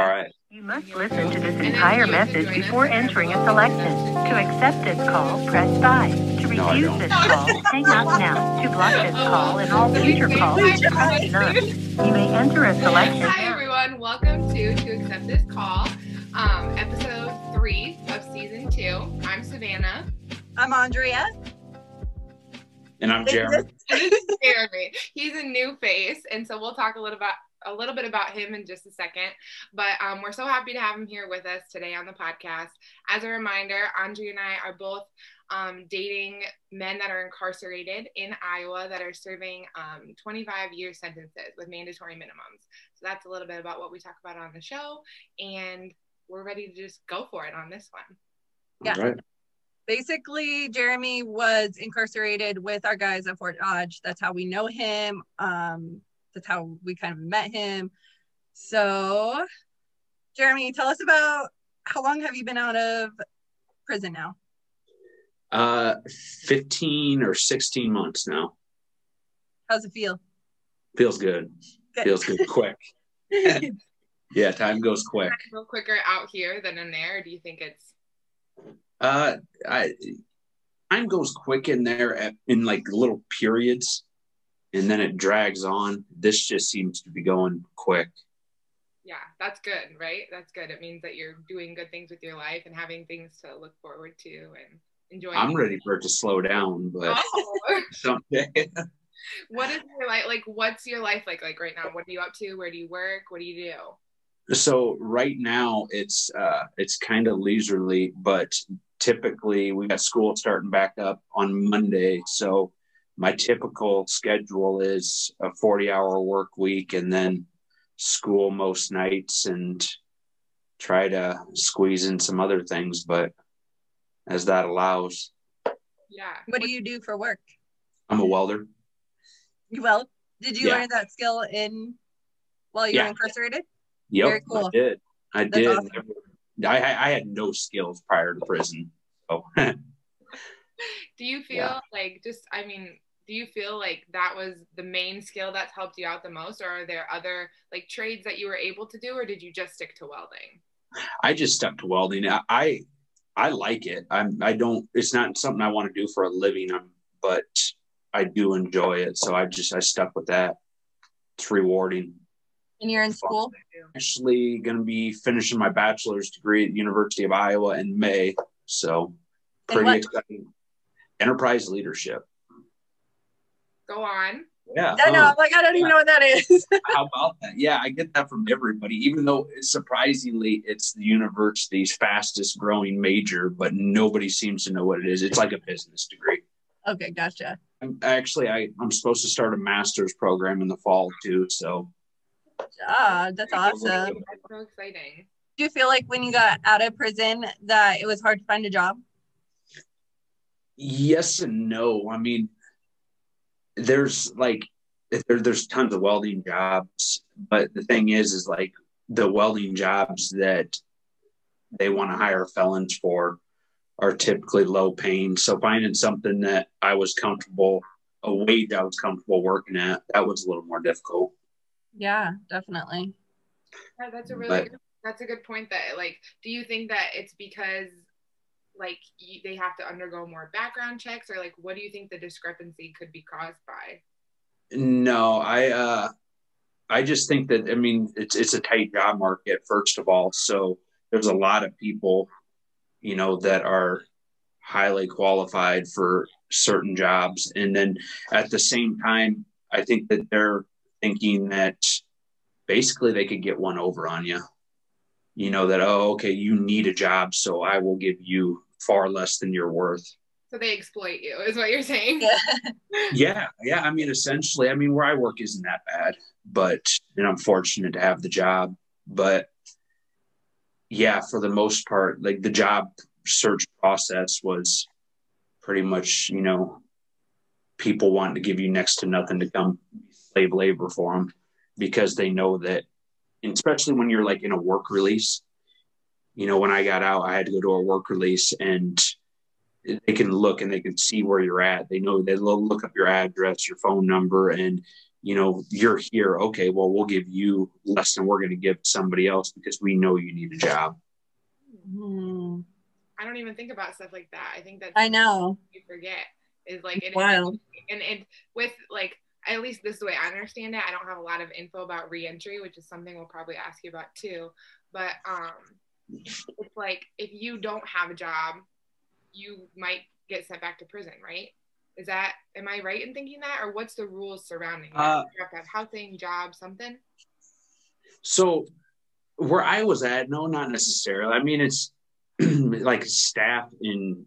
All right. You must listen to this entire message before entering a selection. To accept this call, press 5. To refuse don't. this call, hang up now. To block this call and all future calls, press 9. You may enter a selection Hi everyone, welcome to To Accept This Call, um, episode three of season two. I'm Savannah. I'm Andrea. And I'm Jeremy. This is Jeremy. He's a new face, and so we'll talk a little about a little bit about him in just a second. But um, we're so happy to have him here with us today on the podcast. As a reminder, Andrea and I are both um, dating men that are incarcerated in Iowa that are serving um, 25 year sentences with mandatory minimums. So that's a little bit about what we talk about on the show, and we're ready to just go for it on this one. Yeah. All right. Basically, Jeremy was incarcerated with our guys at Fort Dodge. That's how we know him. Um, that's how we kind of met him. So, Jeremy, tell us about how long have you been out of prison now? Uh, 15 or 16 months now. How's it feel? Feels good. Good. Feels good. Quick. Yeah, time goes quick. A little quicker out here than in there. Or do you think it's Uh, I time goes quick in there at, in like little periods, and then it drags on. This just seems to be going quick. yeah, that's good, right? That's good. It means that you're doing good things with your life and having things to look forward to and enjoy. I'm ready for it to slow down, but Oh. someday. what is your life like? What's your life like like right now? What are you up to? Where do you work? What do you do? so right now it's uh it's kind of leisurely but typically we got school starting back up on monday so my typical schedule is a 40 hour work week and then school most nights and try to squeeze in some other things but as that allows Yeah. What do you do for work? i'm a welder Well, did you Yeah. learn that skill in while you were Yeah. incarcerated? yep Very cool. i did i That's did awesome. I, I had no skills prior to prison so Do you feel Yeah. like just I mean, do you feel like that was the main skill that's helped you out the most, or are there other like trades that you were able to do, or did you just stick to welding? I just stuck to welding. I I, I like it. I'm I don't. It's not something I want to do for a living. I'm, but I do enjoy it. So I just I stuck with that. It's rewarding. And you're in school? I'm Actually, going to be finishing my bachelor's degree at the University of Iowa in May. So pretty what? exciting. Enterprise leadership. Go on. Yeah. I know. oh, I'm like, I don't even know what that is. how about that? Yeah, I get that from everybody. Even though surprisingly, it's the university's fastest growing major, but nobody seems to know what it is. It's like a business degree. okay, gotcha. I'm, actually, I, I'm supposed to start a master's program in the fall too. So Ah, that's awesome. That's so exciting. Do you feel like when you got out of prison that it was hard to find a job? yes and no. I mean, there's like there, there's tons of welding jobs, but the thing is, is like the welding jobs that they want to hire felons for are typically low paying. So finding something that I was comfortable, a wage I was comfortable working at, that was a little more difficult. Yeah, definitely. Yeah, that's a really But- good, that's a good point. That like, do you think that it's because like you, they have to undergo more background checks, or like what do you think the discrepancy could be caused by? No, I uh I just think that I mean it's it's a tight job market first of all. So there's a lot of people, you know, that are highly qualified for certain jobs. And then at the same time, I think that they're thinking that basically they could get one over on you. You know, that oh, okay, you need a job, so I will give you far less than you're worth. So they exploit you, is what you're saying. Yeah. Yeah, yeah. I mean, essentially, I mean, where I work isn't that bad, but and I'm fortunate to have the job. But yeah, for the most part, like the job search process was pretty much, you know, people wanting to give you next to nothing to come slave labor for them because they know that, especially when you're like in a work release. You know, when I got out, I had to go to a work release and they can look and they can see where you're at. They know they lo- look up your address, your phone number, and you know, you're here. Okay, well, we'll give you less than we're going to give somebody else because we know you need a job. Hmm. I don't even think about stuff like that. I think that's I know. you forget is like it Wild. and and with like at least this is the way I understand it. I don't have a lot of info about reentry, which is something we'll probably ask you about too. But um, it's like if you don't have a job, you might get sent back to prison, right? Is that am I right in thinking that, or what's the rules surrounding that? Uh, you have to have housing, job, something. So where I was at, no, not necessarily. I mean, it's like staff in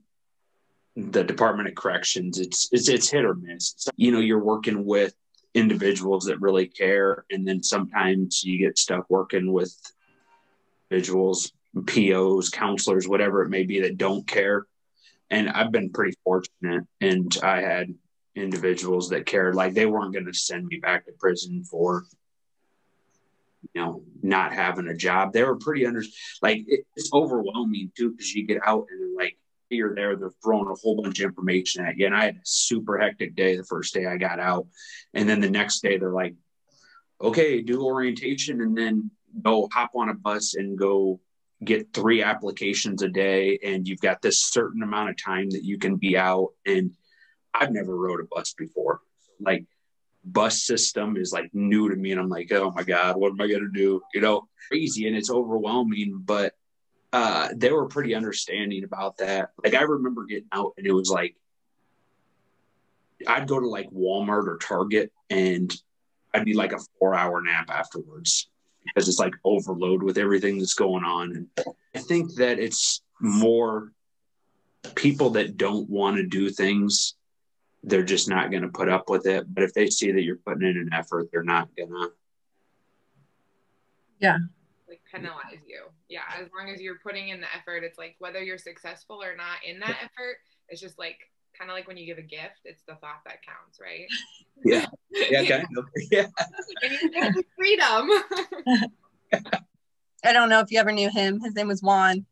the Department of Corrections. It's it's it's hit or miss. So, you know, you're working with individuals that really care, and then sometimes you get stuck working with individuals, POs, counselors, whatever it may be, that don't care. And I've been pretty fortunate, and I had individuals that cared. Like they weren't going to send me back to prison for you know not having a job. They were pretty under like it's overwhelming too because you get out and like you're there, they're throwing a whole bunch of information at you. And I had a super hectic day the first day I got out, and then the next day they're like, "Okay, do orientation, and then go hop on a bus and go." Get three applications a day and you've got this certain amount of time that you can be out. And i've never rode a bus before. Like bus system is like new to me and i'm like oh my god what am i going to do? You know crazy and it's overwhelming but uh they were pretty understanding about that. Like i remember getting out and it was like i'd go to like walmart or target and i'd be like a four hour nap afterwards because it's like overload with everything that's going on and i think that it's more people that don't want to do things they're just not going to put up with it. But if they see that you're putting in an effort, they're not gonna. Yeah. Like penalize you. Yeah, as long as you're putting in the effort, it's like whether you're successful or not in that effort, it's just like kind of like when you give a gift, it's the thought that counts, right? Yeah, yeah, kind of. Yeah, And you get the freedom. I don't know if you ever knew him. His name was Juan.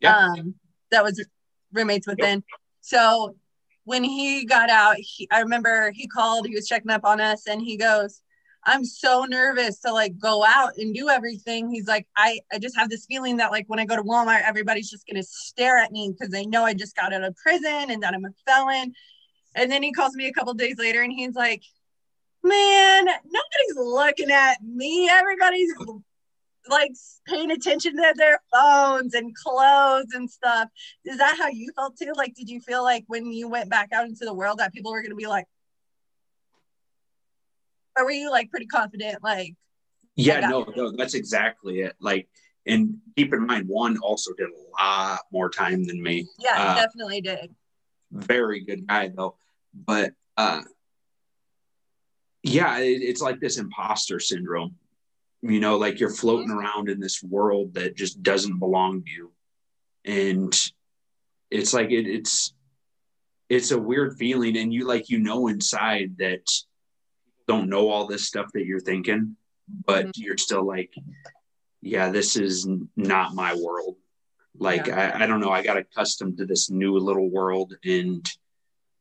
Yeah. Um, that was roommates with Ben. So when he got out, he, I remember he called, he was checking up on us, and he goes, I'm so nervous to like go out and do everything. He's like, I, I just have this feeling that like when I go to Walmart, everybody's just gonna stare at me because they know I just got out of prison and that I'm a felon. And then he calls me a couple days later and he's like, Man, nobody's looking at me. Everybody's like paying attention to their phones and clothes and stuff. Is that how you felt too? Like, did you feel like when you went back out into the world that people were to be like, or were you like pretty confident? Like, yeah, I got no, no, that's exactly it. Like, and keep in mind, Juan also did a lot more time than me. yeah, Uh, definitely did. very good guy though but uh yeah it, it's like this imposter syndrome you know like you're floating around in this world that just doesn't belong to you and it's like it, it's it's a weird feeling and you like you know inside that don't know all this stuff that you're thinking but mm-hmm. you're still like yeah this is not my world. Like I, I don't know i got accustomed to this new little world and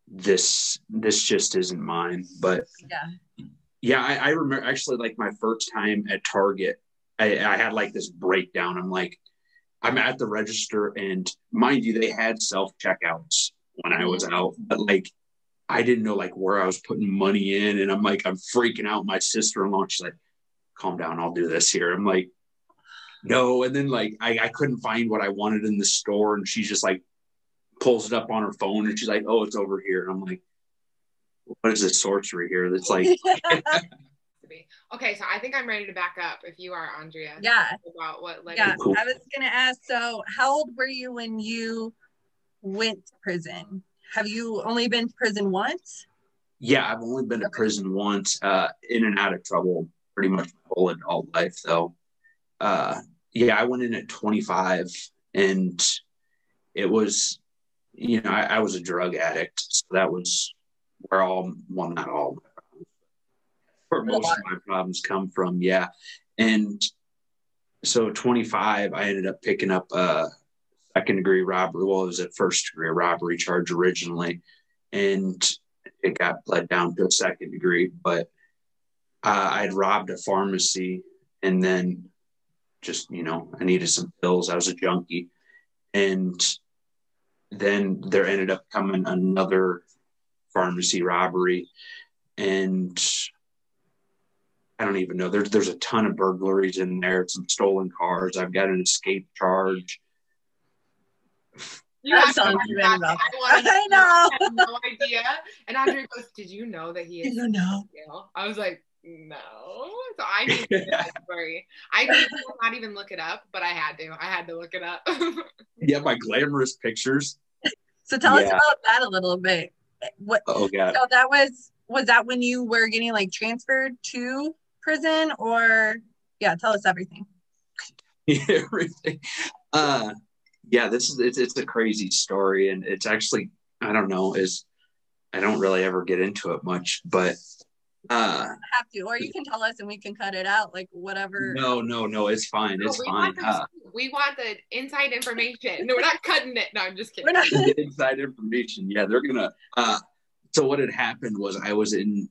this this just isn't mine but Yeah. yeah I, I remember actually like my first time at target I, I had like this breakdown. I'm like i'm at the register and mind you they had self checkouts when i was mm-hmm. out but like i didn't know like where i was putting money in and i'm like i'm freaking out my sister-in-law she's like calm down i'll do this here i'm like no and then like I, I couldn't find what i wanted in the store and she's just like pulls it up on her phone and she's like oh it's over here and i'm like what is this sorcery here that's like. Okay, so I think I'm ready to back up if you are, Andrea. Yeah. About what led Yeah. Cool. I was going to ask so, how old were you when you went to prison? Have you only been to prison once? yeah i've only been to prison once. Uh in and out of trouble pretty much my whole adult life though. Uh yeah i went in at 25 and it was you know i, I was a drug addict so that was where all well not all where most of my problems come from yeah. And so 25 i ended up picking up a second degree robbery well it was a first degree robbery charge originally and it got bled down to a second degree but uh, I'd robbed a pharmacy and then just, you know, I needed some pills. I was a junkie. And then there ended up coming another pharmacy robbery. And I don't even know. There's there's a ton of burglaries in there, some stolen cars. I've got an escape charge. You That sounds watch really that. I, know. I had no idea. And Andre goes, "Did you know that he is?" You know. jail?" I was like, "No." So I knew that story. I did not even look it up, but I had to. I had to look it up. Yeah, my glamorous pictures. So tell us about that a little bit. What Oh god. so that was was that when you were getting like transferred to prison or yeah, tell us everything. everything. Uh, yeah, this is it's, it's a crazy story, and it's actually I don't know is I don't really ever get into it much, but uh, Have to, or you can tell us and we can cut it out, like whatever. no, no, no, it's fine, No, it's we fine. Want the, Uh, we want the inside information. No, we're not cutting it. No, I'm just kidding. We're not inside information. Yeah, they're gonna. Uh, so what had happened was I was in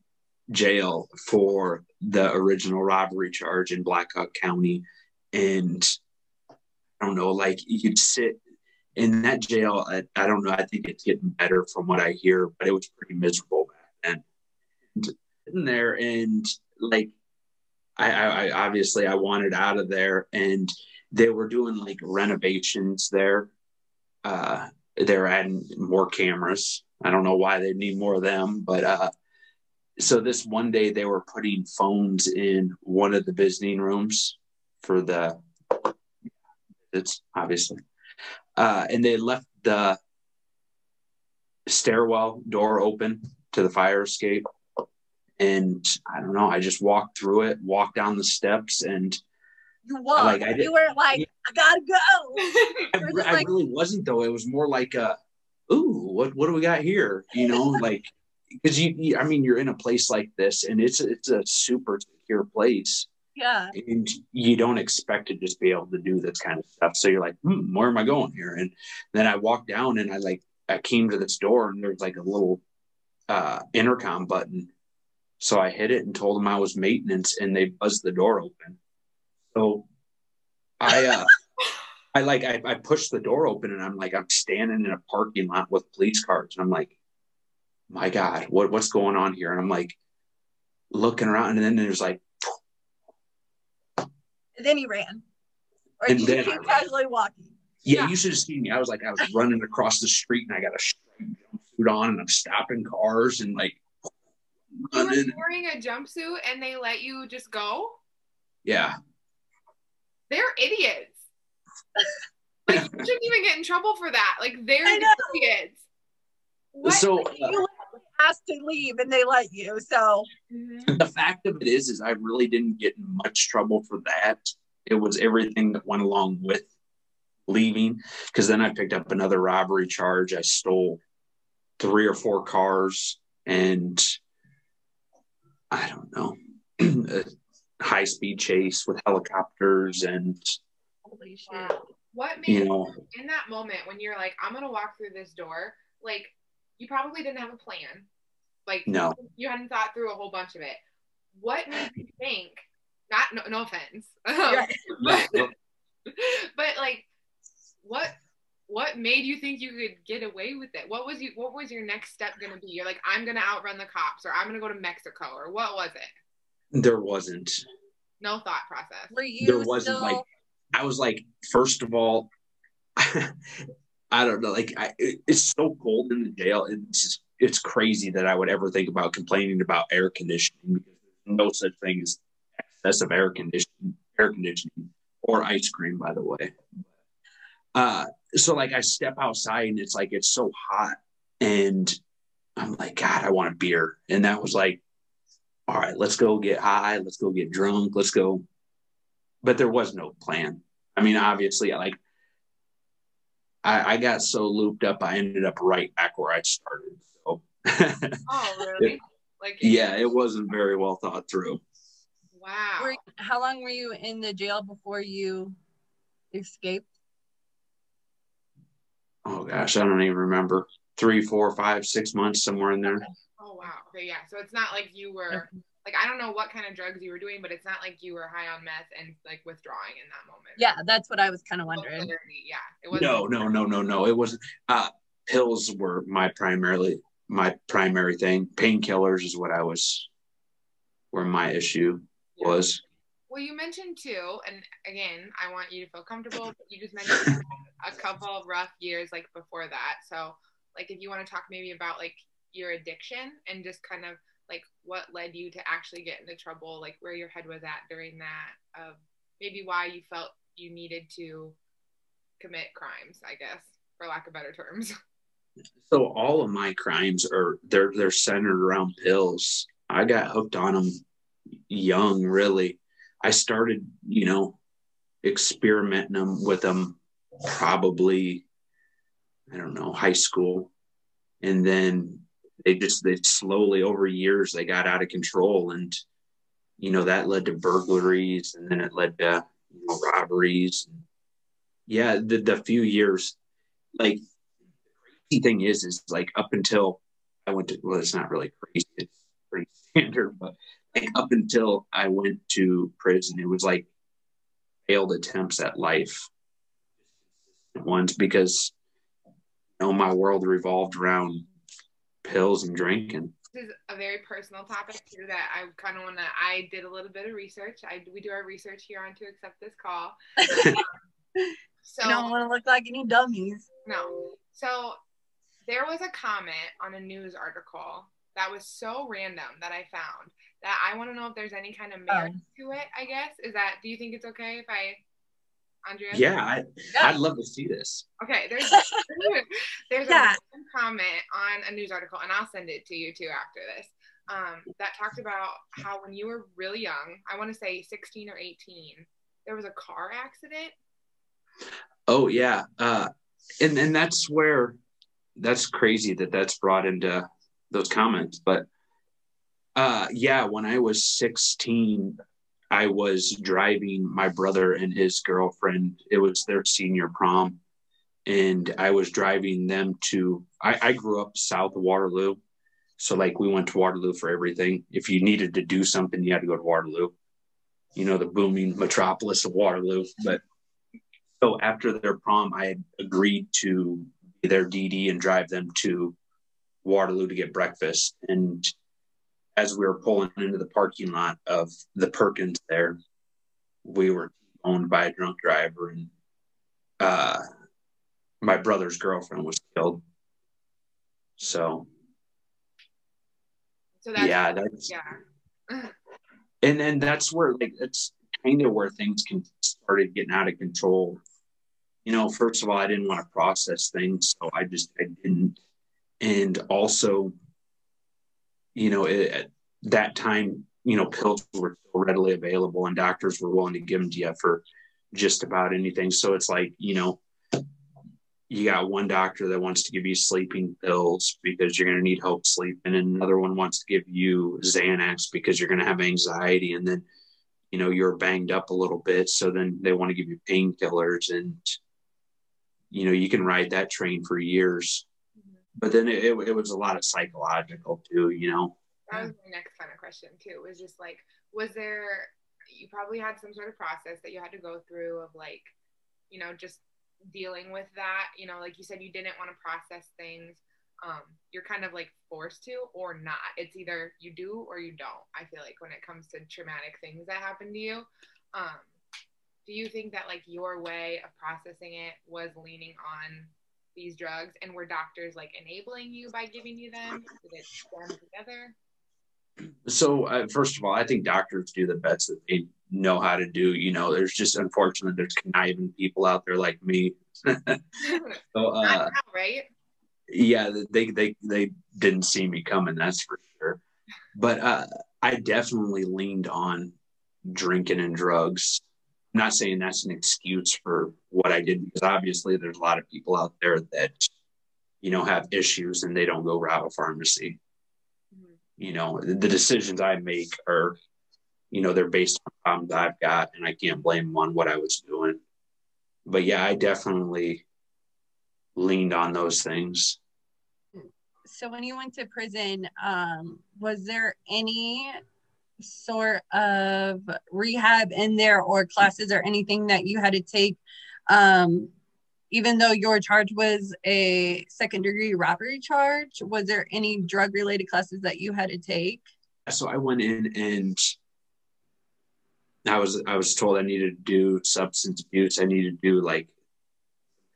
jail for the original robbery charge in Black Hawk County, and I don't know, like you could sit in that jail. I, I don't know. I think it's getting better from what I hear, but it was pretty miserable back then. And sitting there and like, I, I, I obviously I wanted out of there, and they were doing like renovations there. Uh, they're adding more cameras. I don't know why they need more of them, but uh, so this one day they were putting phones in one of the visiting rooms for the it's obviously uh, and they left the stairwell door open to the fire escape and i don't know i just walked through it walked down the steps and you walked. Like, I did- you were like, I gotta go. I, I like- really wasn't though. It was more like a, ooh, what what do we got here? You know, like because you, you, I mean, you're in a place like this, and it's it's a super secure place, Yeah. and you don't expect to just be able to do this kind of stuff. So you're like, hmm, where am I going here? And then I walked down, and I like I came to this door, and there's like a little uh, intercom button. So I hit it and told them I was maintenance, and they buzzed the door open. So I uh I like I, I pushed the door open and I'm like I'm standing in a parking lot with police cars and I'm like, my God, what what's going on here? And I'm like looking around and then there's like then he ran. Or And you then I casually walking. yeah, Yeah. you should have seen me. I was like I was running across the street and I got a striped jumpsuit on and I'm stopping cars and like You were wearing a jumpsuit and they let you just go? Yeah. They're idiots. like you shouldn't even get in trouble for that. Like they're idiots. What? So uh, You literally asked to leave and they let you. So Mhm. the fact of it is is I really didn't get in much trouble for that. It was everything that went along with leaving because then I picked up another robbery charge. I stole three or four cars and I don't know a high speed chase with helicopters and holy shit. What made you know in that moment when you're like, I'm gonna walk through this door, like you probably didn't have a plan. Like no you hadn't thought through a whole bunch of it. What made you think? Not no, no offense, um, Right. but, but like, what what made you think you could get away with it? What was you? What was your next step gonna be? You're like, I'm gonna outrun the cops, or I'm gonna go to Mexico, or what was it? there wasn't No thought process. Were you there wasn't still like I was like, first of all, I don't know, like I, it, it's so cold in the jail. It's just, it's crazy that I would ever think about complaining about air conditioning because there's no such thing as excessive air conditioning, air conditioning or ice cream, by the way. Uh, so like I step outside and it's like it's so hot, and I'm like, God, I want a beer, and that was like, all right, let's go get high, let's go get drunk, let's go but there was no plan. I mean, obviously, like I, I got so looped up, I ended up right back where I started. So, Oh really? Like yeah, it wasn't very well thought through. Wow. were, how long were you in the jail before you escaped? Oh gosh, I don't even remember. Three, four, five, six months, somewhere in there. Oh wow. Okay, yeah. So it's not like you were like I don't know what kind of drugs you were doing, but it's not like you were high on meth and like withdrawing in that moment. Yeah, that's what I was kind of wondering. Yeah, it was No, no, no, no, no. It wasn't. Uh, pills were my primarily my primary thing. Painkillers is what I was, where my issue was. Well, you mentioned too, and again, I want you to feel comfortable. But you just mentioned a couple of rough years like before that. So, like, if you want to talk maybe about like your addiction and just kind of like what led you to actually get into trouble, like where your head was at during that, of maybe why you felt you needed to commit crimes, I guess, for lack of better terms. So all of my crimes are they're they're centered around pills. I got hooked on them young, really. I started, you know, experimenting them with them probably I don't know, high school. And then they just they slowly over years they got out of control and you know that led to burglaries and then it led to you know, robberies yeah the, the few years like crazy thing is is like up until i went to well it's not really crazy it's pretty standard but like up until i went to prison it was like failed attempts at life ones because you know my world revolved around pills and drinking. This is a very personal topic too that I kind of want to. I did a little bit of research. I we do our research here on to accept this call. Um, so I don't want to look like any dummies. No. So there was a comment on a news article that was so random that I found that I want to know if there's any kind of merit oh. to it. I guess is that. Do you think it's okay if I Andrea? Yeah, I, yeah. I'd love to see this. Okay, there's there's yeah. a comment on a news article, and I'll send it to you too after this. Um, that talked about how when you were really young, I want to say 16 or 18, there was a car accident. Oh yeah, uh, and and that's where that's crazy that that's brought into those comments, but uh, yeah, when I was 16, I was driving my brother and his girlfriend. It was their senior prom. And I was driving them to, I, I grew up south of Waterloo. So, like, we went to Waterloo for everything. If you needed to do something, you had to go to Waterloo, you know, the booming metropolis of Waterloo. But so after their prom, I agreed to their DD and drive them to Waterloo to get breakfast. And as we were pulling into the parking lot of the Perkins there, we were owned by a drunk driver and uh, my brother's girlfriend was killed. So, so that's, yeah, that's yeah. and then that's where like that's kind of where things can started getting out of control. You know, first of all, I didn't want to process things, so I just I didn't. And also, you know, it, at that time, you know, pills were readily available and doctors were willing to give them to you for just about anything. So it's like, you know, you got one doctor that wants to give you sleeping pills because you're going to need help sleeping, and another one wants to give you Xanax because you're going to have anxiety, and then you know you're banged up a little bit, so then they want to give you painkillers, and you know you can ride that train for years. Mm-hmm. But then it, it, it was a lot of psychological too, you know that was my next kind of question too. Was just like, was there? You probably had some sort of process that you had to go through of like, you know, just dealing with that. You know, like you said, you didn't want to process things. Um, you're kind of like forced to or not. It's either you do or you don't. I feel like when it comes to traumatic things that happen to you. Um, do you think that like your way of processing it was leaning on these drugs and were doctors like enabling you by giving you them? Did it stem together? So, uh, first of all, I think doctors do the best that they know how to do. You know, there's just unfortunately there's conniving people out there like me. so, uh, right? Yeah, they they they didn't see me coming. That's for sure. But uh, I definitely leaned on drinking and drugs. I'm not saying that's an excuse for what I did because obviously there's a lot of people out there that you know have issues and they don't go rob a pharmacy. You know the decisions i make are you know they're based on problems i've got and i can't blame them on what i was doing. But yeah i definitely leaned on those things. So when you went to prison um was there any sort of rehab in there or classes or anything that you had to take um, even though your charge was a second degree robbery charge was there any drug related classes that you had to take? So i went in and i was i was told i needed to do substance abuse. I needed to do like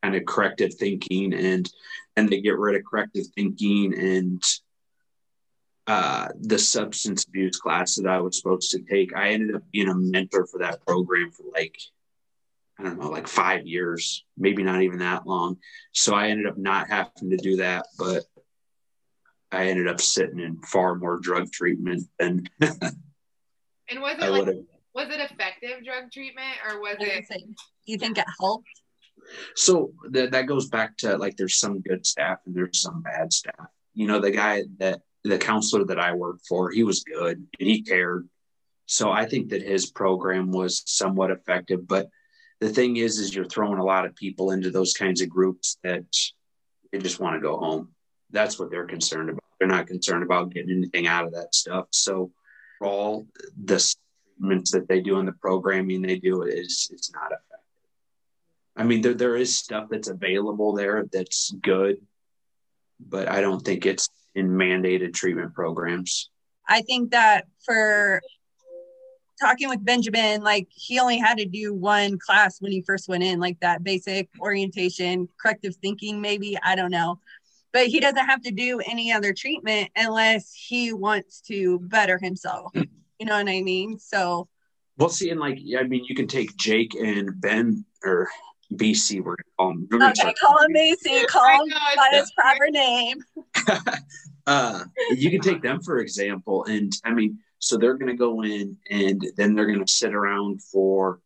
kind of corrective thinking and and they get rid of corrective thinking and uh, the substance abuse class that I was supposed to take. I ended up being a mentor for that program for like I don't know, like five years, maybe not even that long. So I ended up not having to do that, but I ended up sitting in far more drug treatment than. and was it like, was it effective drug treatment or was it? You think it helped? So that that goes back to like there's some good staff and there's some bad staff. You know, the guy that the counselor that I worked for, he was good and he cared. So I think that his program was somewhat effective, but the thing is is you're throwing a lot of people into those kinds of groups that they just want to go home. That's what they're concerned about. They're not concerned about getting anything out of that stuff. So all the treatments that they do in the programming they do is it's not effective. I mean there, there is stuff that's available there that's good but i don't think it's in mandated treatment programs i think that for talking with Benjamin, like he only had to do one class when he first went in, like that basic orientation, corrective thinking, maybe. I don't know. But he doesn't have to do any other treatment unless he wants to better himself. Hmm. You know what I mean? So, well, see, and like, I mean, you can take Jake and Ben or BC, we're going to call him. Okay, call him BC, call him by his proper name. uh, you can take them for example. And I mean, so they're going to go in and then they're going to sit around for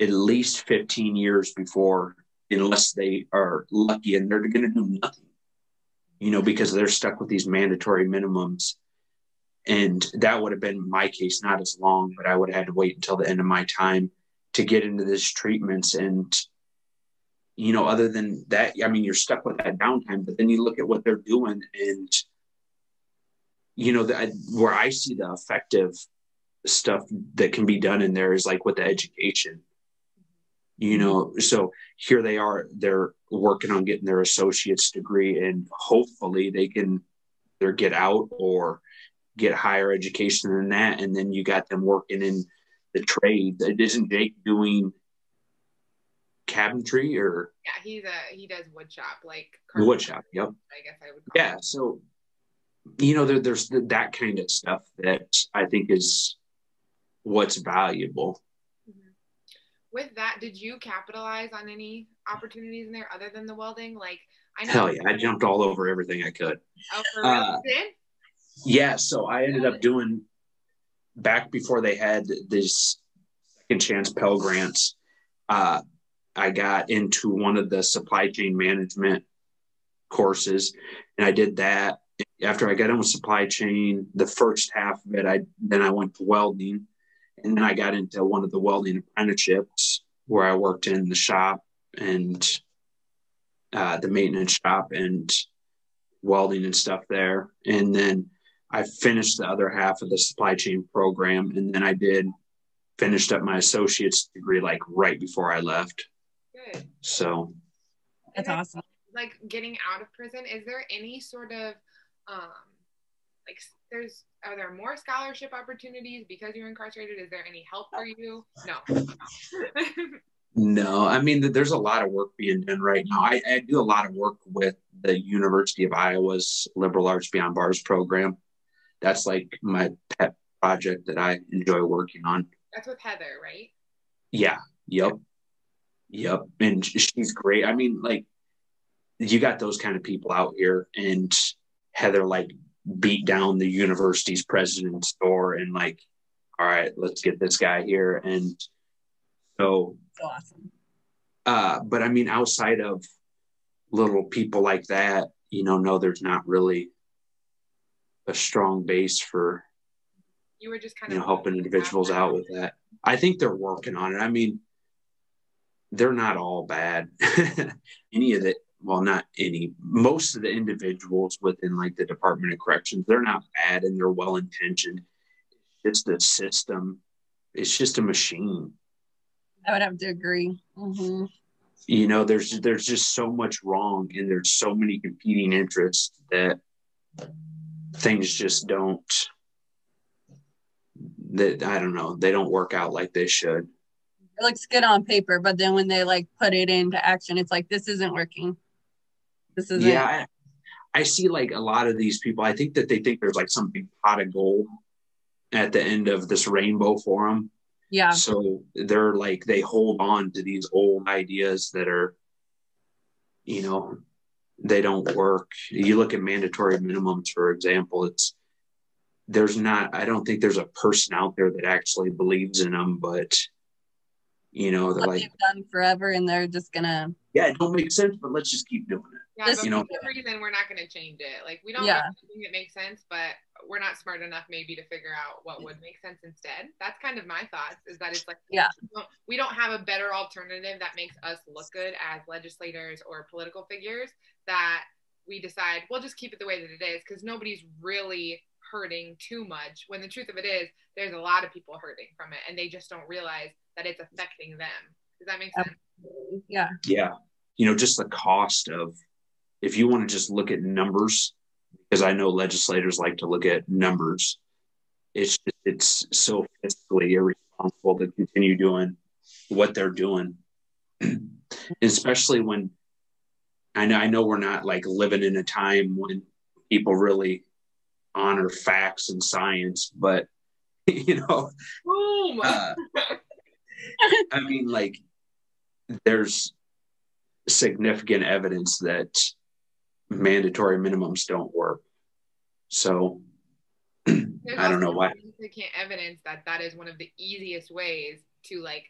at least 15 years before, unless they are lucky and they're going to do nothing, you know, because they're stuck with these mandatory minimums. And that would have been my case, not as long, but I would have had to wait until the end of my time to get into these treatments. And, you know, other than that, I mean, you're stuck with that downtime, but then you look at what they're doing and you know, that where I see the effective stuff that can be done in there is like with the education. You mm-hmm. know, so here they are, they're working on getting their associate's degree, and hopefully they can either get out or get higher education than that. And then you got them working in the trade. Isn't Jake doing cabinetry or yeah he's a he does wood shop like wood shop yep i guess i would yeah it. so you know, there, there's that kind of stuff that I think is what's valuable. Mm-hmm. With that, did you capitalize on any opportunities in there other than the welding? Like, I know. Hell yeah, I jumped all over everything I could. Oh, for real? Uh, yeah, so I ended up doing back before they had these second chance Pell grants. Uh, I got into one of the supply chain management courses, and I did that after I got in with supply chain, the first half of it, I then I went to welding, and then I got into one of the welding apprenticeships where I worked in the shop and uh, the maintenance shop and welding and stuff there. And then I finished the other half of the supply chain program, and then I did finished up my associate's degree like right before I left. Good. So that's awesome. Like getting out of prison, is there any sort of um, like there's are there more scholarship opportunities because you're incarcerated? Is there any help for you? No. No i mean there's a lot of work being done right now. I, I, do a lot of work with the university of iowa's liberal arts beyond bars program. That's like my pet project that i enjoy working on. That's with heather right? Yeah yep yep and she's great i mean like you got those kind of people out here and Heather like beat down the university's president's door and like, all right, let's get this guy here. And so awesome. Uh, but I mean, outside of little people like that, you know, no, there's not really a strong base for you were just kind of you know, helping individuals out with that. I think they're working on it. I mean, they're not all bad. Any of the well, not any, most of the individuals within like the Department of Corrections, they're not bad and they're well intentioned. It's just a system. It's just a machine. I would have to agree. hmm You know, there's there's just so much wrong, and there's so many competing interests that things just don't. That I don't know. They don't work out like they should. It looks good on paper, but then when they like put it into action, it's like this isn't working. This isn't. Yeah, I, I see like a lot of these people. I think that they think there's like some big pot of gold at the end of this rainbow for them. Yeah. So they're like they hold on to these old ideas that are, you know, they don't work. You look at mandatory minimums, for example. It's there's not. I don't think there's a person out there that actually believes in them, but you know, they're What like, they've done forever, and they're just gonna. yeah, it don't make sense, but let's just keep doing it. Yeah, This- but you know- for some reason we're not going to change it. Like we don't Yeah. think it makes sense, but we're not smart enough maybe to figure out what would make sense instead. That's kind of my thoughts. Is that it's like Yeah. we don't, we don't have a better alternative that makes us look good as legislators or political figures. That we decide we'll just keep it the way that it is because nobody's really hurting too much. When the truth of it is, there's a lot of people hurting from it, and they just don't realize that it's affecting them. Does that make sense? Yeah. yeah you know just the cost of if you want to just look at numbers because i know legislators like to look at numbers it's it's so fiscally irresponsible to continue doing what they're doing especially when i know i know we're not like living in a time when people really honor facts and science but you know Boom. uh, I mean, like, there's significant evidence that mandatory minimums don't work. So, There's I don't know why. significant evidence that that is one of the easiest ways to like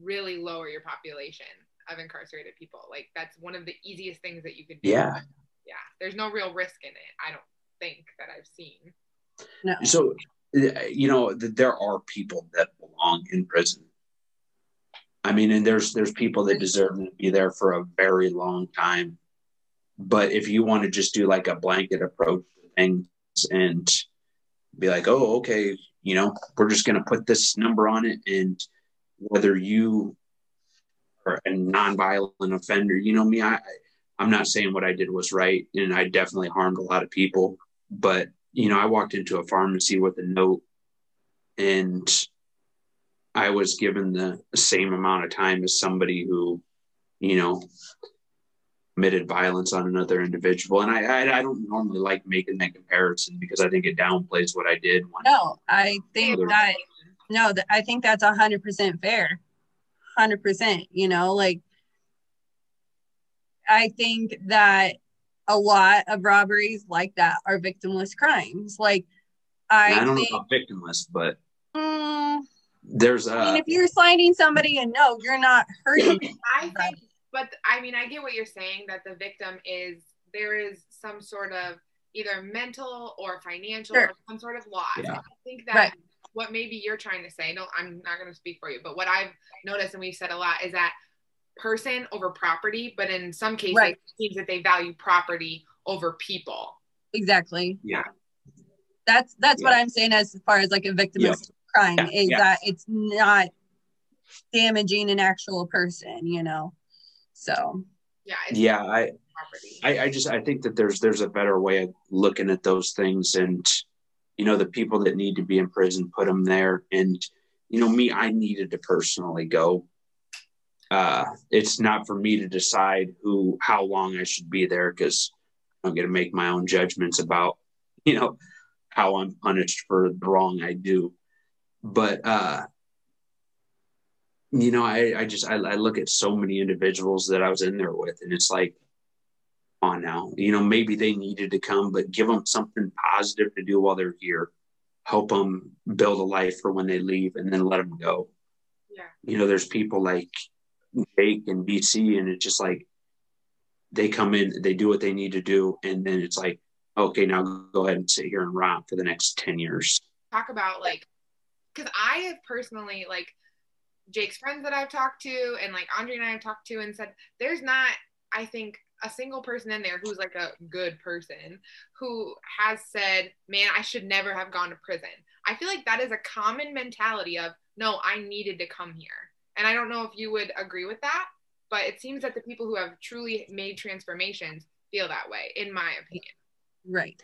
really lower your population of incarcerated people. Like that's one of the easiest things that you could do. yeah. Yeah. There's no real risk in it. I don't think that I've seen. No. So, you know, th- there are people that belong in prison. I mean, and there's there's people that deserve to be there for a very long time. But if you want to just do like a blanket approach to things and be like, oh, okay, you know, we're just to put this number on it, and whether you are a nonviolent offender, you know me, I I'm not saying what I did was right, and I definitely harmed a lot of people, but you know, I walked into a pharmacy with a note and I was given the same amount of time as somebody who, you know, committed violence on another individual. And I, I, I don't normally like making that comparison because I think it downplays what I did. No, I think Other- that no, th- I think that's a hundred percent fair. Hundred percent. You know, like I think that a lot of robberies like that are victimless crimes. Like I, I don't think, know about victimless, but mm, there's I mean, if you're sliding somebody and no, you're not hurting. I think, but I mean, I get what you're saying that the victim is there is some sort of either mental or financial Sure. or some sort of loss. Yeah. I think that Right. what maybe you're trying to say, no, I'm not going to speak for you, but what I've noticed and we've said a lot is that person over property, but in some cases, Right. it seems that they value property over people. exactly. yeah, That's that's what I'm saying as far as like a victimless Yeah. Crime Yeah, is yeah. that it's not damaging an actual person, you know. So Yeah. Yeah. I. I, I just I think that there's there's a better way of looking at those things, and you know the people that need to be in prison, put them there. And you know me, I needed to personally go. Uh, it's not for me to decide who how long I should be there because I'm going to make my own judgments about you know how I'm punished for the wrong I do. But uh, you know, I I just I, I look at so many individuals that I was in there with, and it's like on now. You know, maybe they needed to come, but give them something positive to do while they're here. Help them build a life for when they leave and then let them go. Yeah. You know, there's people like Jake and BC, and it's just like they come in, they do what they need to do, and then it's like, okay, now go ahead and sit here and rot for the next 10 years. talk about like because I have personally like Jake's friends that I've talked to and like Andre and I have talked to and said there's not I think a single person in there who's like a good person who has said, "Man, I should never have gone to prison." I feel like that is a common mentality of, "No, I needed to come here." And I don't know if you would agree with that, but it seems that the people who have truly made transformations feel that way in my opinion. Right.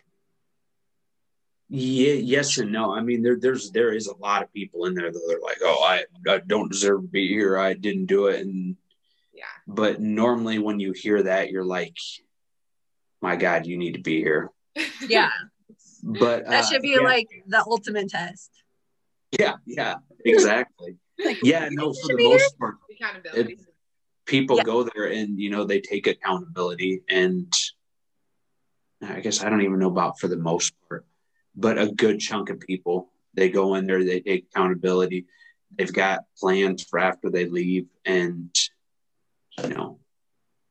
Yeah, yes and no. I mean, there, there's there is a lot of people in there that are like, "Oh, I, I don't deserve to be here. I didn't do it." And Yeah. but normally when you hear that, you're like, "My God, you need to be here." Yeah. But That uh, should be yeah, like the ultimate test. yeah, yeah, exactly. Like, Yeah, no, for the be here. most part, Accountability. people Yeah. go there and you know they take accountability and i guess i don't even know about for the most part but a good chunk of people they go in there they take accountability. They've got plans for after they leave and you know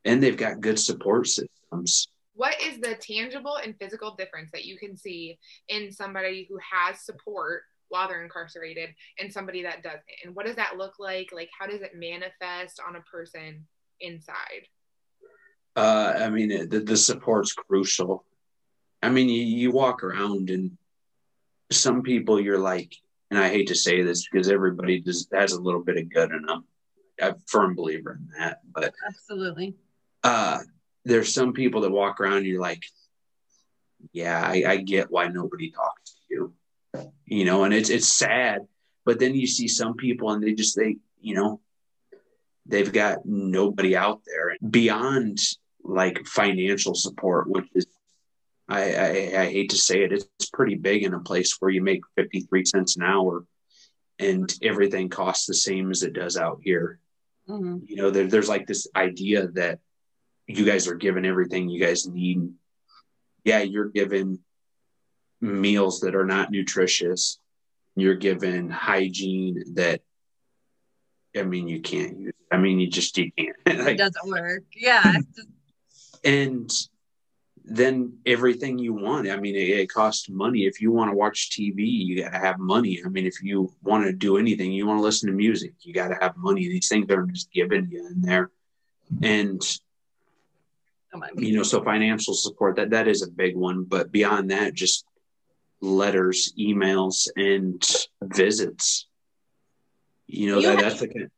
and they've got good support systems. What is the tangible and physical difference that you can see in somebody who has support while they're incarcerated and somebody that doesn't? And what does that look like? Like how does it manifest on a person inside? Uh i mean the, the support's crucial i mean you, you walk around and some people you're like and i hate to say this because everybody just has a little bit of good in them i'm a firm believer in that but Absolutely. uh there's some people that walk around and you're like yeah I, I get why nobody talks to you you know and it's it's sad but then you see some people and they just they you know they've got nobody out there beyond like financial support which is I, I i hate to say it it's pretty big in a place where you make 53 cents an hour and everything costs the same as it does out here Mhm. you know there, there's like this idea that you guys are given everything you guys need yeah you're given meals that are not nutritious you're given hygiene that i mean you can't use i mean you just you can't It doesn't work. Yeah. and then everything you want. I mean it, it costs money. If you want to watch tv you got to have money. I mean if you want to do anything you want to listen to music you got to have money. These things aren't just given you in there. And you know so financial support that that is a big one. But beyond that just letters emails and visits. You know You that, that's the kind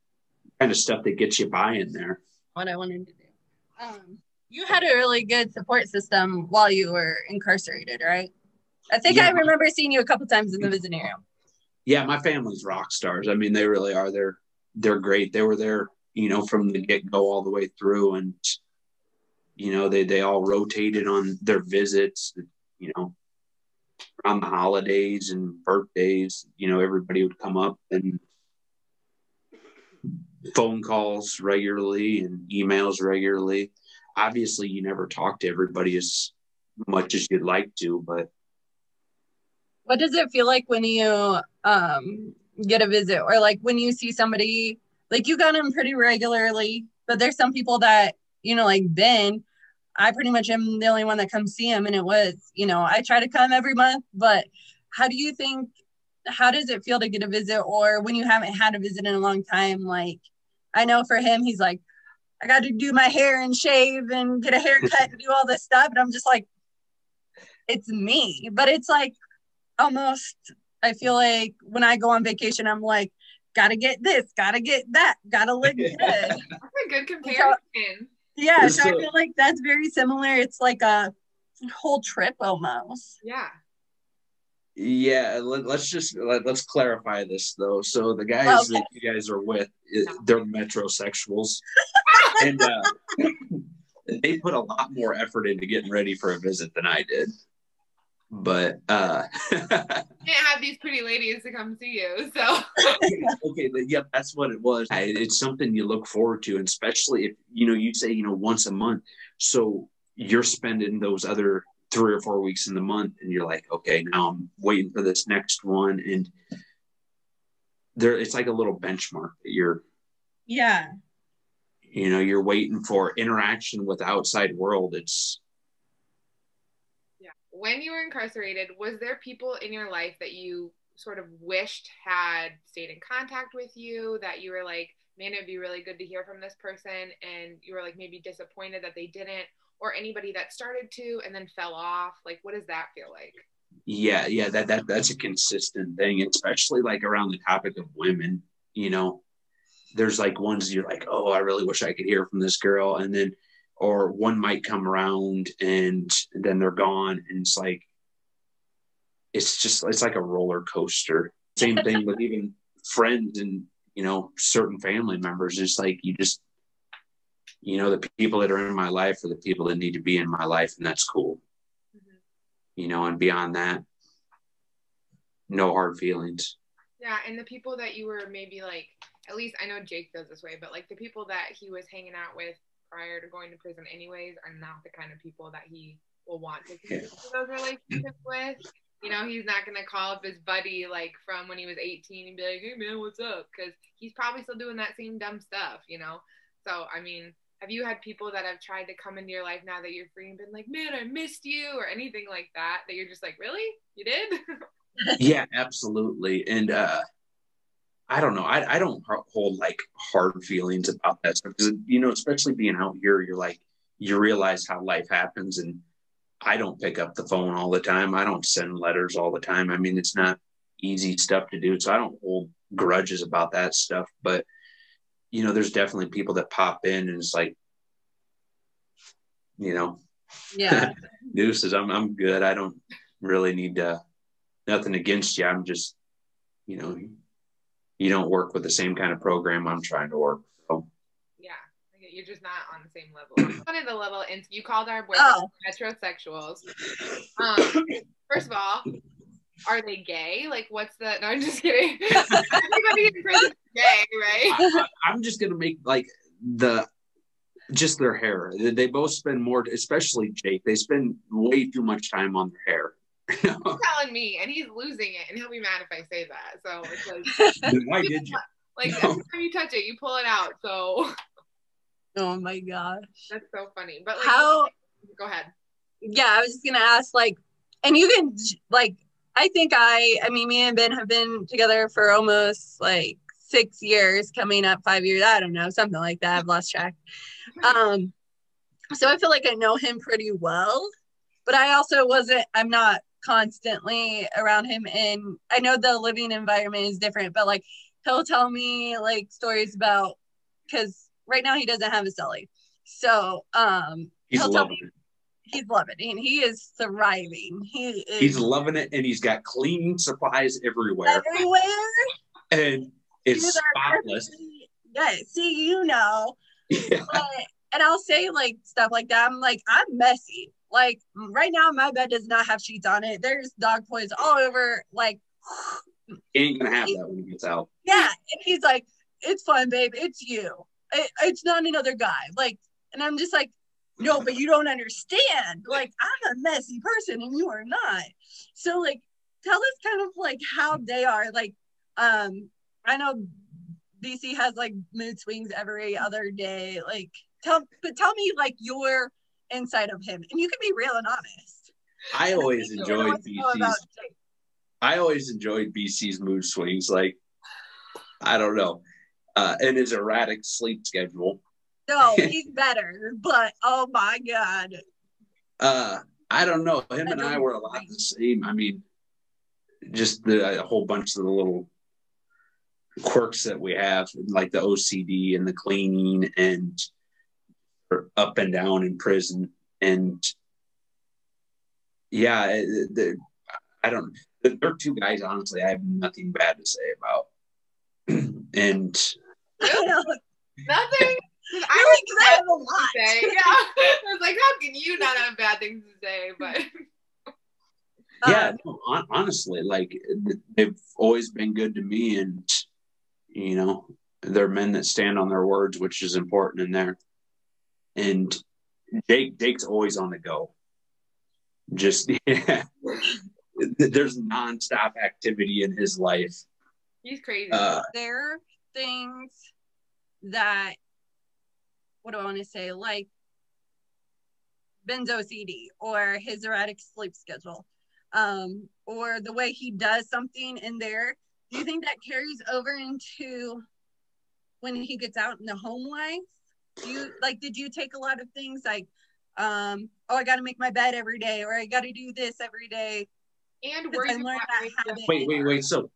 kind of stuff that gets you by in there. What I wanted to do. Um, you had a really good support system while you were incarcerated, right? I think I remember seeing you a couple times in the visiting room. yeah my family's rock stars. I mean they really are. They're they're great. They were there you know from the get-go all the way through and you know they they all rotated on their visits you know around the holidays and birthdays you know everybody would come up and phone calls regularly and emails regularly obviously you never talk to everybody as much as you'd like to but What does it feel like when you um, get a visit or like when you see somebody like you got them pretty regularly, but there's some people that, you know, like Ben, I pretty much am the only one that comes see him. And it was, you know, I try to come every month, but how do you think, how does it feel to get a visit or when you haven't had a visit in a long time? Like, I know for him, he's like, I got to do my hair and shave and get a haircut and do all this stuff. And I'm just like, it's me. But it's like almost, I feel like when I go on vacation, I'm like, gotta get this, gotta get that, gotta look good. that's a good comparison Yeah, so I feel like that's very similar. It's like a whole trip almost. yeah Yeah, let, us just let, us clarify this though. So the guys Okay. that you guys are with, i- they're metrosexuals, and uh, they put a lot more effort into getting ready for a visit than I did. But uh, can't have these pretty ladies to come see you so okay, but yep, that's what it was. I- It's something you look forward to, and especially if you know you say you know once a month, so you're spending those other three or four weeks in the month, and you're like, okay, now I'm waiting for this next one, and there it's like a little benchmark that you're Yeah. you know you're waiting for interaction with the outside world. It's Yeah. When you were incarcerated, was there people in your life that you sort of wished had stayed in contact with you that you were like, man, it'd be really good to hear from this person, and you were like maybe disappointed that they didn't, or anybody that started to and then fell off? Like, what does that feel like? Yeah, yeah, that that that's a consistent thing, especially like around the topic of women. You know, there's like ones you're like, oh, I really wish I could hear from this girl, and then or one might come around and then they're gone, and it's like it's just it's like a roller coaster. Same thing with even friends and you know certain family members. Just like you just you know the people that are in my life are the people that need to be in my life, and that's cool. Mm-hmm. You know, and beyond that, no hard feelings. Yeah, and the people that you were maybe like, at least I know Jake does this way, but like the people that he was hanging out with prior to going to prison, anyways, are not the kind of people that he will want to continue those relationships with. You know, he's not gonna call up his buddy like from when he was 18 and be like, "Hey man, what's up?" Because he's probably still doing that same dumb stuff. You know. So I mean, have you had people that have tried to come into your life now that you're free and been like, "Man, I missed you," or anything like that? That you're just like, "Really? You did?" yeah, absolutely. And uh, I don't know. I, I don't hold like hard feelings about that stuff because you know, especially being out here, you're like you realize how life happens and I don't pick up the phone all the time. I don't send letters all the time. I mean, it's not easy stuff to do. So I don't hold grudges about that stuff. But, you know, there's definitely people that pop in and it's like, you know, yeah, deuces, I'm, I'm good. I don't really need to, nothing against you. I'm just, you know, you don't work with the same kind of program I'm trying to work. So Yeah, you're just not on the same level. One of the level, and you called our boyfriends oh. metrosexuals. Um, first of all, are they gay? Like, what's the? No, I'm just kidding. Everybody in prison is gay, right? I, am just gonna make like the just their hair. They both spend more, especially Jake. They spend way too much time on their hair. he's telling me, and he's losing it, and he'll be mad if I say that. So it's like, why did you? Like no. every time you touch it, you pull it out. So Oh my gosh. That's so funny. But like, how? Go ahead. Yeah, I was just gonna ask, like, and you can like, I think I, I mean, me and Ben have been together for almost like six years, coming up five years. I don't know, something like that. I've lost track. Um, so I feel like I know him pretty well, but I also wasn't. I'm not constantly around him, and I know the living environment is different, but like he'll tell me like stories about because right now he doesn't have a celly. So um he's loving it. He's loving it and he is thriving. He is he's loving it and he's got cleaning supplies everywhere. Everywhere. And it's spotless. Yeah, see, you know. Yeah. But, and I'll say like stuff like that. I'm like, I'm messy. Like right now, my bed does not have sheets on it. There's dog toys all over. Like, he ain't gonna have that when he gets out. Yeah, and he's like, "It's fun, babe. It's you." it, it's not another guy. Like, and I'm just like, no, but you don't understand. Like, I'm a messy person and you are not. So, like, tell us kind of like how they are. Like, um, I know BC has like mood swings every other day. Like, tell, but tell me like your inside of him, and you can be real and honest. I always enjoyed BC's. I always enjoyed BC's mood swings. Like, I don't know uh, and his erratic sleep schedule. No, he's better, but oh my god. Uh, I don't know. Him and I were a lot the same. I mean, just the a whole bunch of the little quirks that we have, like the OCD and the cleaning and up and down in prison. And yeah, the, I don't. They're two guys. Honestly, I have nothing bad to say about. and Nothing. I was have a lot to say. Yeah, I was like, how can you not have bad things to say? But yeah, um, no, honestly, like they've always been good to me, and you know, they're men that stand on their words, which is important in there. And Jake, Jake's always on the go. Just yeah, there's nonstop activity in his life. He's crazy. Uh, there are things that what do I want to say? Like Ben's OCD or his erratic sleep schedule, um, or the way he does something in there. Do you think that carries over into when he gets out in the home life? Do you like did you take a lot of things like um oh I gotta make my bed every day or I gotta do this every day? And were I you learned that that habit. Wait, wait, wait. So,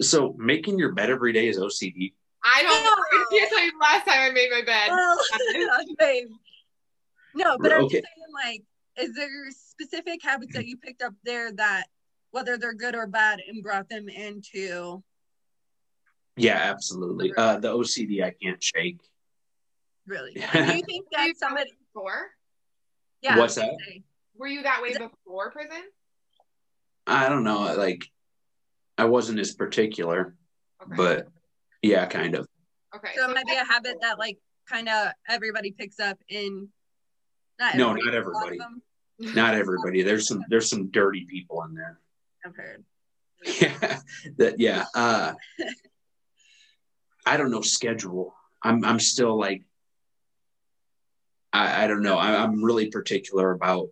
so making your bed every day is OCD. I don't know. I can't tell you the last time I made my bed. Well. No, but I'm Okay. just saying like is there specific habits that you picked up there that whether they're good or bad and brought them into Yeah, absolutely. Uh, the OCD I can't shake. really? Do Yeah. you think Were you that somebody before? yeah What's that? Were you that way before prison? I don't know. Like, I wasn't as particular, Okay. but yeah, kind of. okay. So it might be a habit that like kind of everybody picks up in. Not No, not but a lot everybody. Not everybody. There's some there's some dirty people in there. I've heard. Yeah, that yeah. Uh, I don't know schedule. I'm I'm still like. I, I don't know. I, I'm really particular about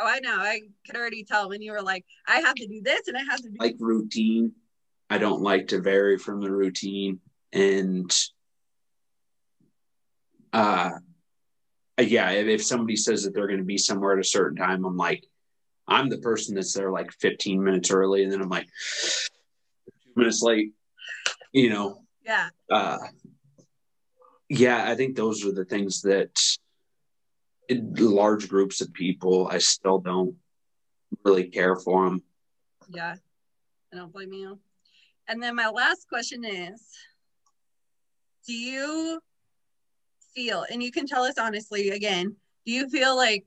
Oh, I know. I could already tell when you were like, I have to do this and I have to do. like routine. I don't like to vary from the routine. And uh yeah, if, if somebody says that they're gonna be somewhere at a certain time, I'm like, I'm the person that's there like 15 minutes early, and then I'm like two minutes late, you know. yeah. Uh yeah, I think those are the things that in large groups of people, I still don't really care for them. Yeah. I don't blame you. And then my last question is Do you feel, and you can tell us honestly again, do you feel like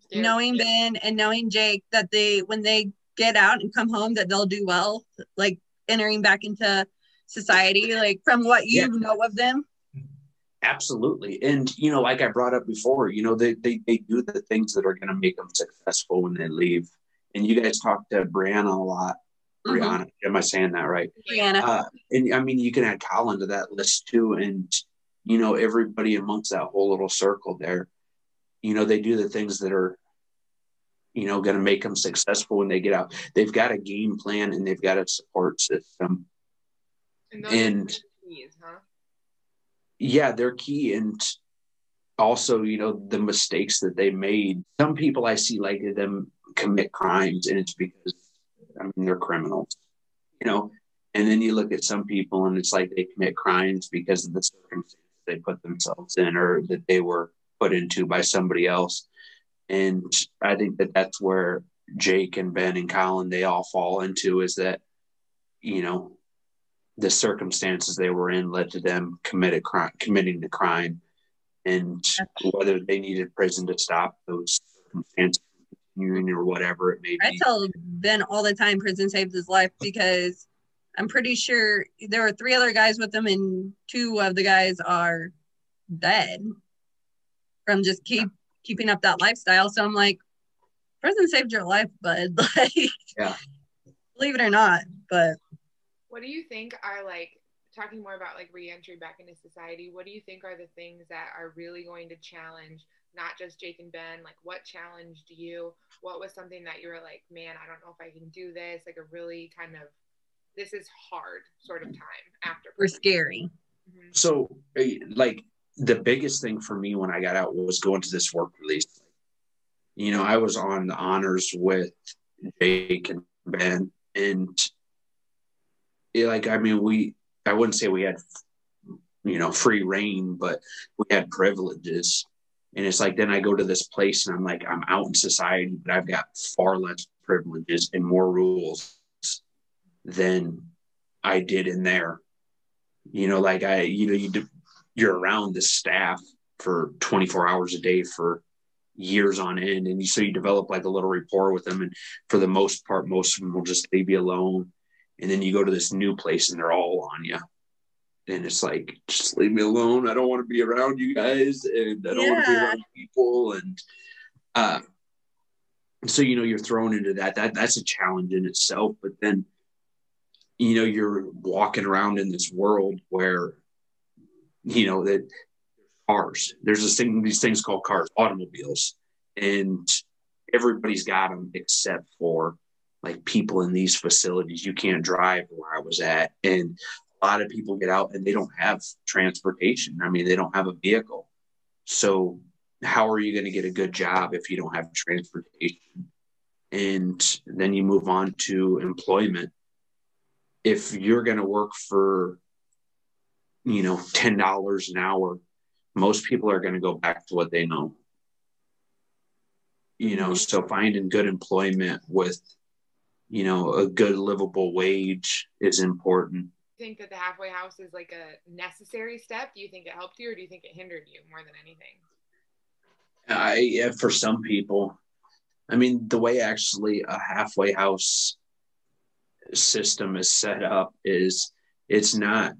Scared. knowing Ben and knowing Jake that they, when they get out and come home, that they'll do well, like entering back into society, like from what you Yeah. know of them? Absolutely. And, you know, like I brought up before, you know, they, they, they do the things that are going to make them successful when they leave. And you guys talk to Brianna a lot. Brianna, am I saying that right? Brianna. Uh, and I mean, you can add Colin to that list too. And, you know, everybody amongst that whole little circle there, you know, they do the things that are, you know, going to make them successful when they get out. They've got a game plan and they've got a support system. And, those and- are the keys, huh? yeah, they're key. And also, you know, the mistakes that they made. Some people I see like them commit crimes, and it's because, I mean, they're criminals, you know. And then you look at some people, and it's like they commit crimes because of the circumstances they put themselves in or that they were put into by somebody else. And I think that that's where Jake and Ben and Colin they all fall into is that, you know, the circumstances they were in led to them commit a crime, committing the crime, and whether they needed prison to stop those circumstances from continuing or whatever it may be. I tell Ben all the time prison saved his life because I'm pretty sure there were three other guys with him and two of the guys are dead from just keep keeping up that lifestyle. So I'm like, prison saved your life, bud. Like Yeah. believe it or not. But What do you think are like talking more about like reentry back into society? What do you think are the things that are really going to challenge not just Jake and Ben? Like, what challenged you? What was something that you were like, man, I don't know if I can do this? Like, a really kind of this is hard sort of time after. we're prison. scary. Mhm. So, eh, like, the biggest thing for me when I got out was going to this work release. You know, I was on the honors with Jake and Ben, and eh, like, I mean, we, I wouldn't say we had, you know, free reign, but we had privileges. And it's like, then I go to this place and I'm like, I'm out in society, but I've got far less privileges and more rules than I did in there. You know, like I, you know, you do, you're around the staff for 24 hours a day for years on end, and you, so you develop like a little rapport with them. And for the most part, most of them will just leave you alone. And then you go to this new place, and they're all on you. And it's like, just leave me alone. I don't want to be around you guys, and I don't want to be around people. And uh, so you know, you're thrown into that. That that's a challenge in itself. But then you know you're walking around in this world where you know that cars there's this thing these things called cars automobiles and everybody's got them except for like people in these facilities you can't drive where i was at and a lot of people get out and they don't have transportation. I mean, they don't have a vehicle. So, how are you going to get a good job if you don't have transportation? And then you move on to employment. If you're going to work for, you know, $10 an hour, most people are going to go back to what they know. You know, so finding good employment with, you know, a good livable wage is important think that the halfway house is like a necessary step? Do you think it helped you or do you think it hindered you more than anything? I yeah, for some people. I mean, the way actually a halfway house system is set up is it's not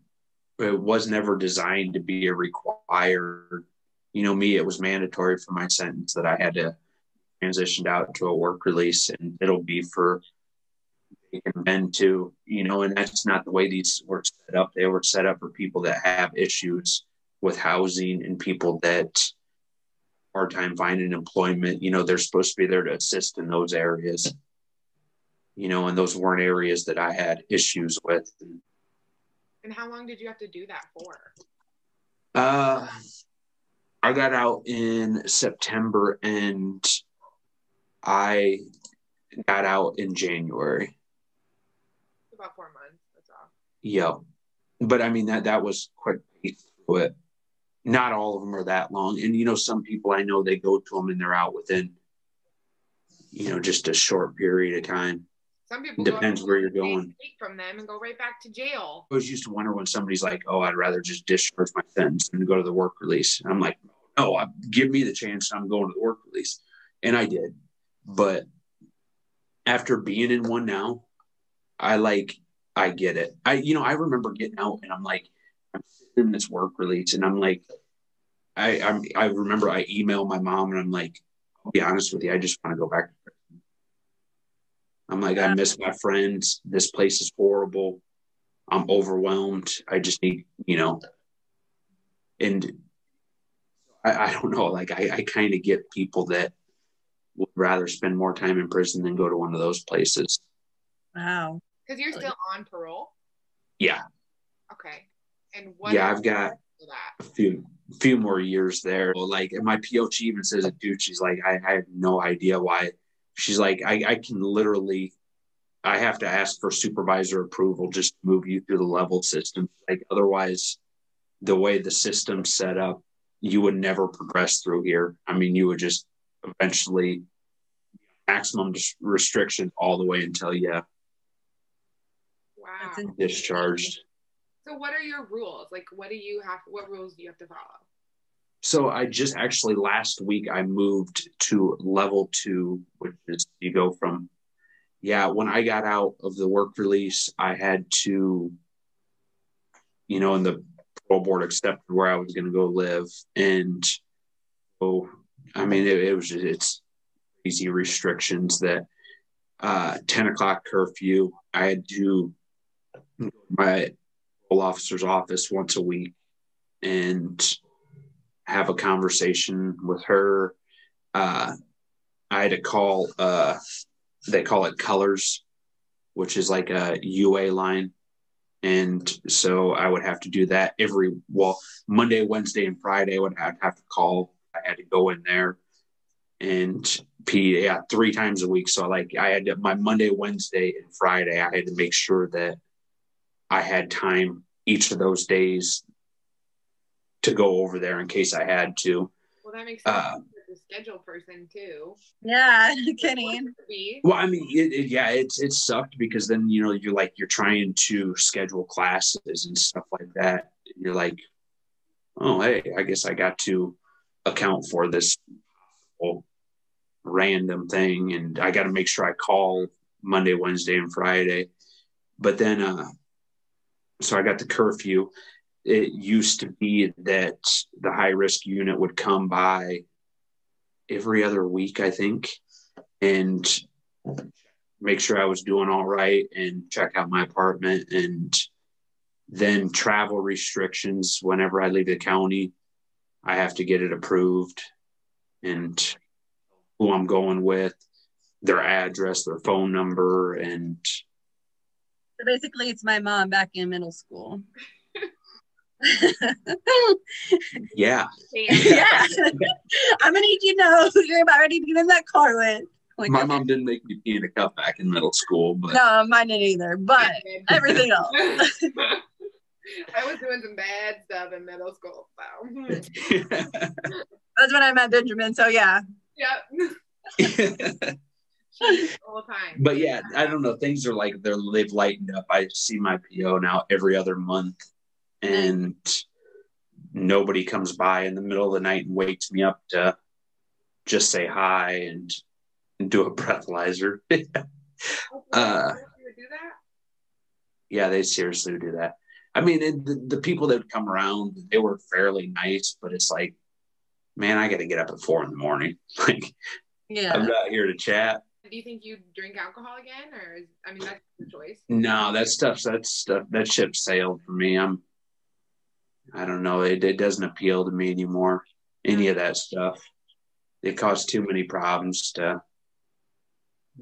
it was never designed to be a required you know me it was mandatory for my sentence that i had to transitioned out to a work release and it'll be for and men too, you know, and that's not the way these were set up. They were set up for people that have issues with housing and people that hard time finding employment. You know, they're supposed to be there to assist in those areas. You know, and those weren't areas that I had issues with. And how long did you have to do that for? Uh, I got out in September and I got out in January about four months. That's all. Yeah, but I mean that that was quick through it. Not all of them are that long, and you know some people I know they go to them and they're out within, you know, just a short period of time. Some people depends where you're going. Take from them and go right back to jail. I was used to wonder when somebody's like, "Oh, I'd rather just discharge my sentence and go to the work release." And I'm like, "No, give me the chance. I'm going to the work release," and I did. But after being in one now, I like I get it. I you know I remember getting out and I'm like I'm sitting in this work release and I'm like I I'm, I remember I emailed my mom and I'm like I'll be honest with you I just want to go back. I'm like I miss my friends. This place is horrible. I'm overwhelmed. I just need you know and I, I don't know like I, I kind of get people that would rather spend more time in prison than go to one of those places. Wow. Because you're still on parole. Yeah. Okay. And what? Yeah, I've got a few few more years there. Like my POC even says it, dude. She's like, I, I have no idea why. She's like, I, I can literally, I have to ask for supervisor approval just to move you through the level system. Like otherwise, the way the system's set up, you would never progress through here. I mean, you would just eventually maximum restriction all the way until you Wow. Discharged. So what are your rules? Like what do you have what rules do you have to follow? So I just actually last week I moved to level two, which is you go from yeah, when I got out of the work release, I had to, you know, and the parole board accepted where I was going to go live. And oh, I mean, it, it was just, it's easy restrictions that uh, 10 o'clock curfew. I had to my officer's office once a week and have a conversation with her. Uh, I had to call, uh, they call it colors, which is like a UA line. And so I would have to do that every, well, Monday, Wednesday, and Friday, I would have, have to call. I had to go in there and pee, yeah, three times a week. So like I had to, my Monday, Wednesday, and Friday, I had to make sure that I had time each of those days to go over there in case I had to. Well, that makes sense. Uh, the schedule person too. Yeah, kidding. Well, I mean, it, it, yeah, it's it sucked because then you know you're like you're trying to schedule classes and stuff like that. You're like, oh, hey, I guess I got to account for this random thing, and I got to make sure I call Monday, Wednesday, and Friday. But then, uh, so I got the curfew. It used to be that the high risk unit would come by every other week, I think, and make sure I was doing all right and check out my apartment and then travel restrictions whenever I leave the county. I have to get it approved and who I'm going with, their address, their phone number, and So basically, it's my mom back in middle school. Yeah. yeah. I'm gonna need you to know who you're about ready to get in that car with. Like, My mom didn't make me pee in a cup back in middle school, but no, mine didn't either, but everything else. I was doing some bad stuff in middle school. So. That's when I met Benjamin. So yeah. Yep. All the time. but yeah, I don't know. Things are like they're they've lightened up. I see my PO now every other month, and nobody comes by in the middle of the night and wakes me up to just say hi and, and do a breathalyzer. Uh, you would do that? yeah, they seriously do that. I mean, it, the, the people that would come around, they were fairly nice, but it's like, man, I got to get up at four in the morning. Like, Yeah. I'm not here to chat. Do you think you drink alcohol again, or is, I mean that's your choice? No, that stuff, that stuff, that ship sailed for me. I'm, I don't know. It, it doesn't appeal to me anymore. Any of that stuff. It caused too many problems to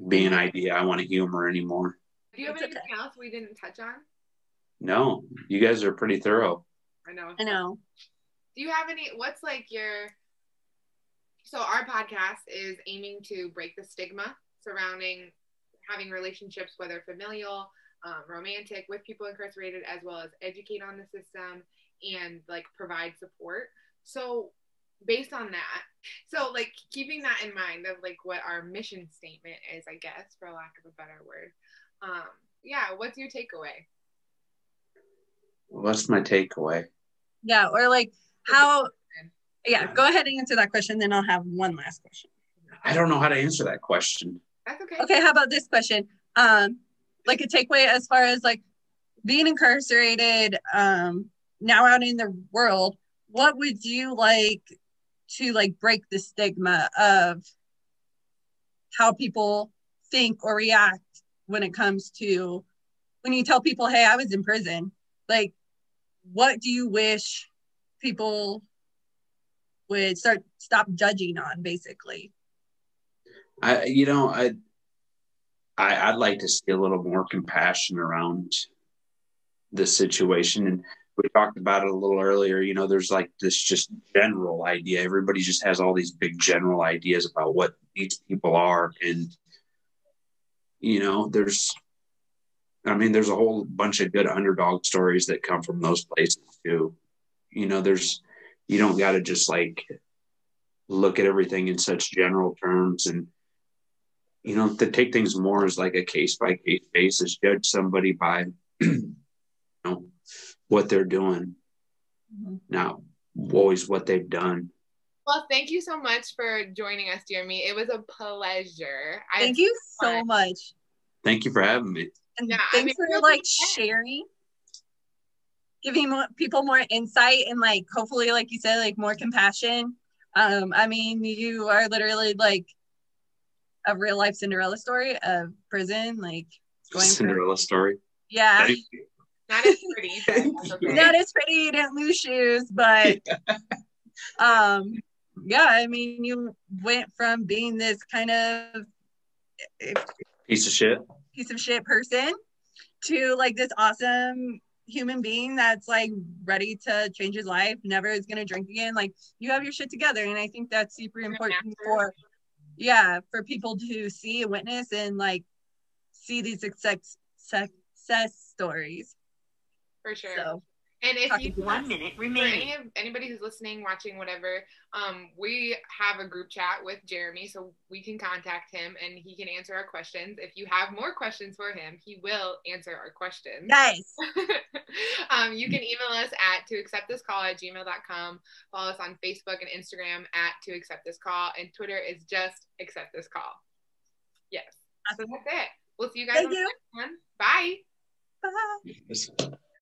be an idea I want to humor anymore. Do you have It's okay. anything else we didn't touch on? No, you guys are pretty thorough. I know. I know. Do you have any? What's like your? So our podcast is aiming to break the stigma surrounding having relationships, whether familial, um, romantic, with people incarcerated, as well as educate on the system and like provide support. So based on that, so like keeping that in mind of like what our mission statement is, I guess, for lack of a better word. Um, yeah, what's your takeaway? What's my takeaway? Yeah. Or like how yeah, go ahead and answer that question, then I'll have one last question. I don't know how to answer that question. That's okay. Okay, how about this question? Um, like a takeaway as far as like being incarcerated, um, now out in the world, what would you like to like break the stigma of how people think or react when it comes to when you tell people, hey, I was in prison? Like, what do you wish people would start stop judging on basically? I, you know, I, I, I'd like to see a little more compassion around the situation. And we talked about it a little earlier. You know, there's like this just general idea. Everybody just has all these big general ideas about what these people are. And, you know, there's, I mean, there's a whole bunch of good underdog stories that come from those places too. You know, there's, you don't got to just like look at everything in such general terms and, you know, to take things more as like a case by case basis, judge somebody by, you know, what they're doing, not always what they've done. Well, thank you so much for joining us, Jeremy. It was a pleasure. I- Thank you so fun. much. Thank you for having me. And Yeah, I thanks mean, for really like good. sharing, giving more, people more insight and like hopefully, like you said, like more compassion. Um, I mean, you are literally like a real life Cinderella story of prison, like going from Cinderella story. yeah. Thank you. Not as pretty. that's okay. Not as pretty, you didn't lose shoes, but um, yeah. I mean, you went from being this kind of Piece of shit. piece of shit person to like this awesome human being that's like ready to change his life, never is gonna drink again. Like you have your shit together. And I think that's super important for yeah, for people to see and witness and like see these success success stories. for sure. So and if you One minute for remaining. any of anybody who's listening, watching, whatever, um, we have a group chat with Jeremy, so we can contact him and he can answer our questions. If you have more questions for him, he will answer our questions. nice. um, you can email us at to accept this call at gmail.com. Follow us on Facebook and Instagram at to accept this call, and Twitter is just accept this call. Yes. So that's it. We'll see you guys Thank on the next one. Bye. Bye. Yes.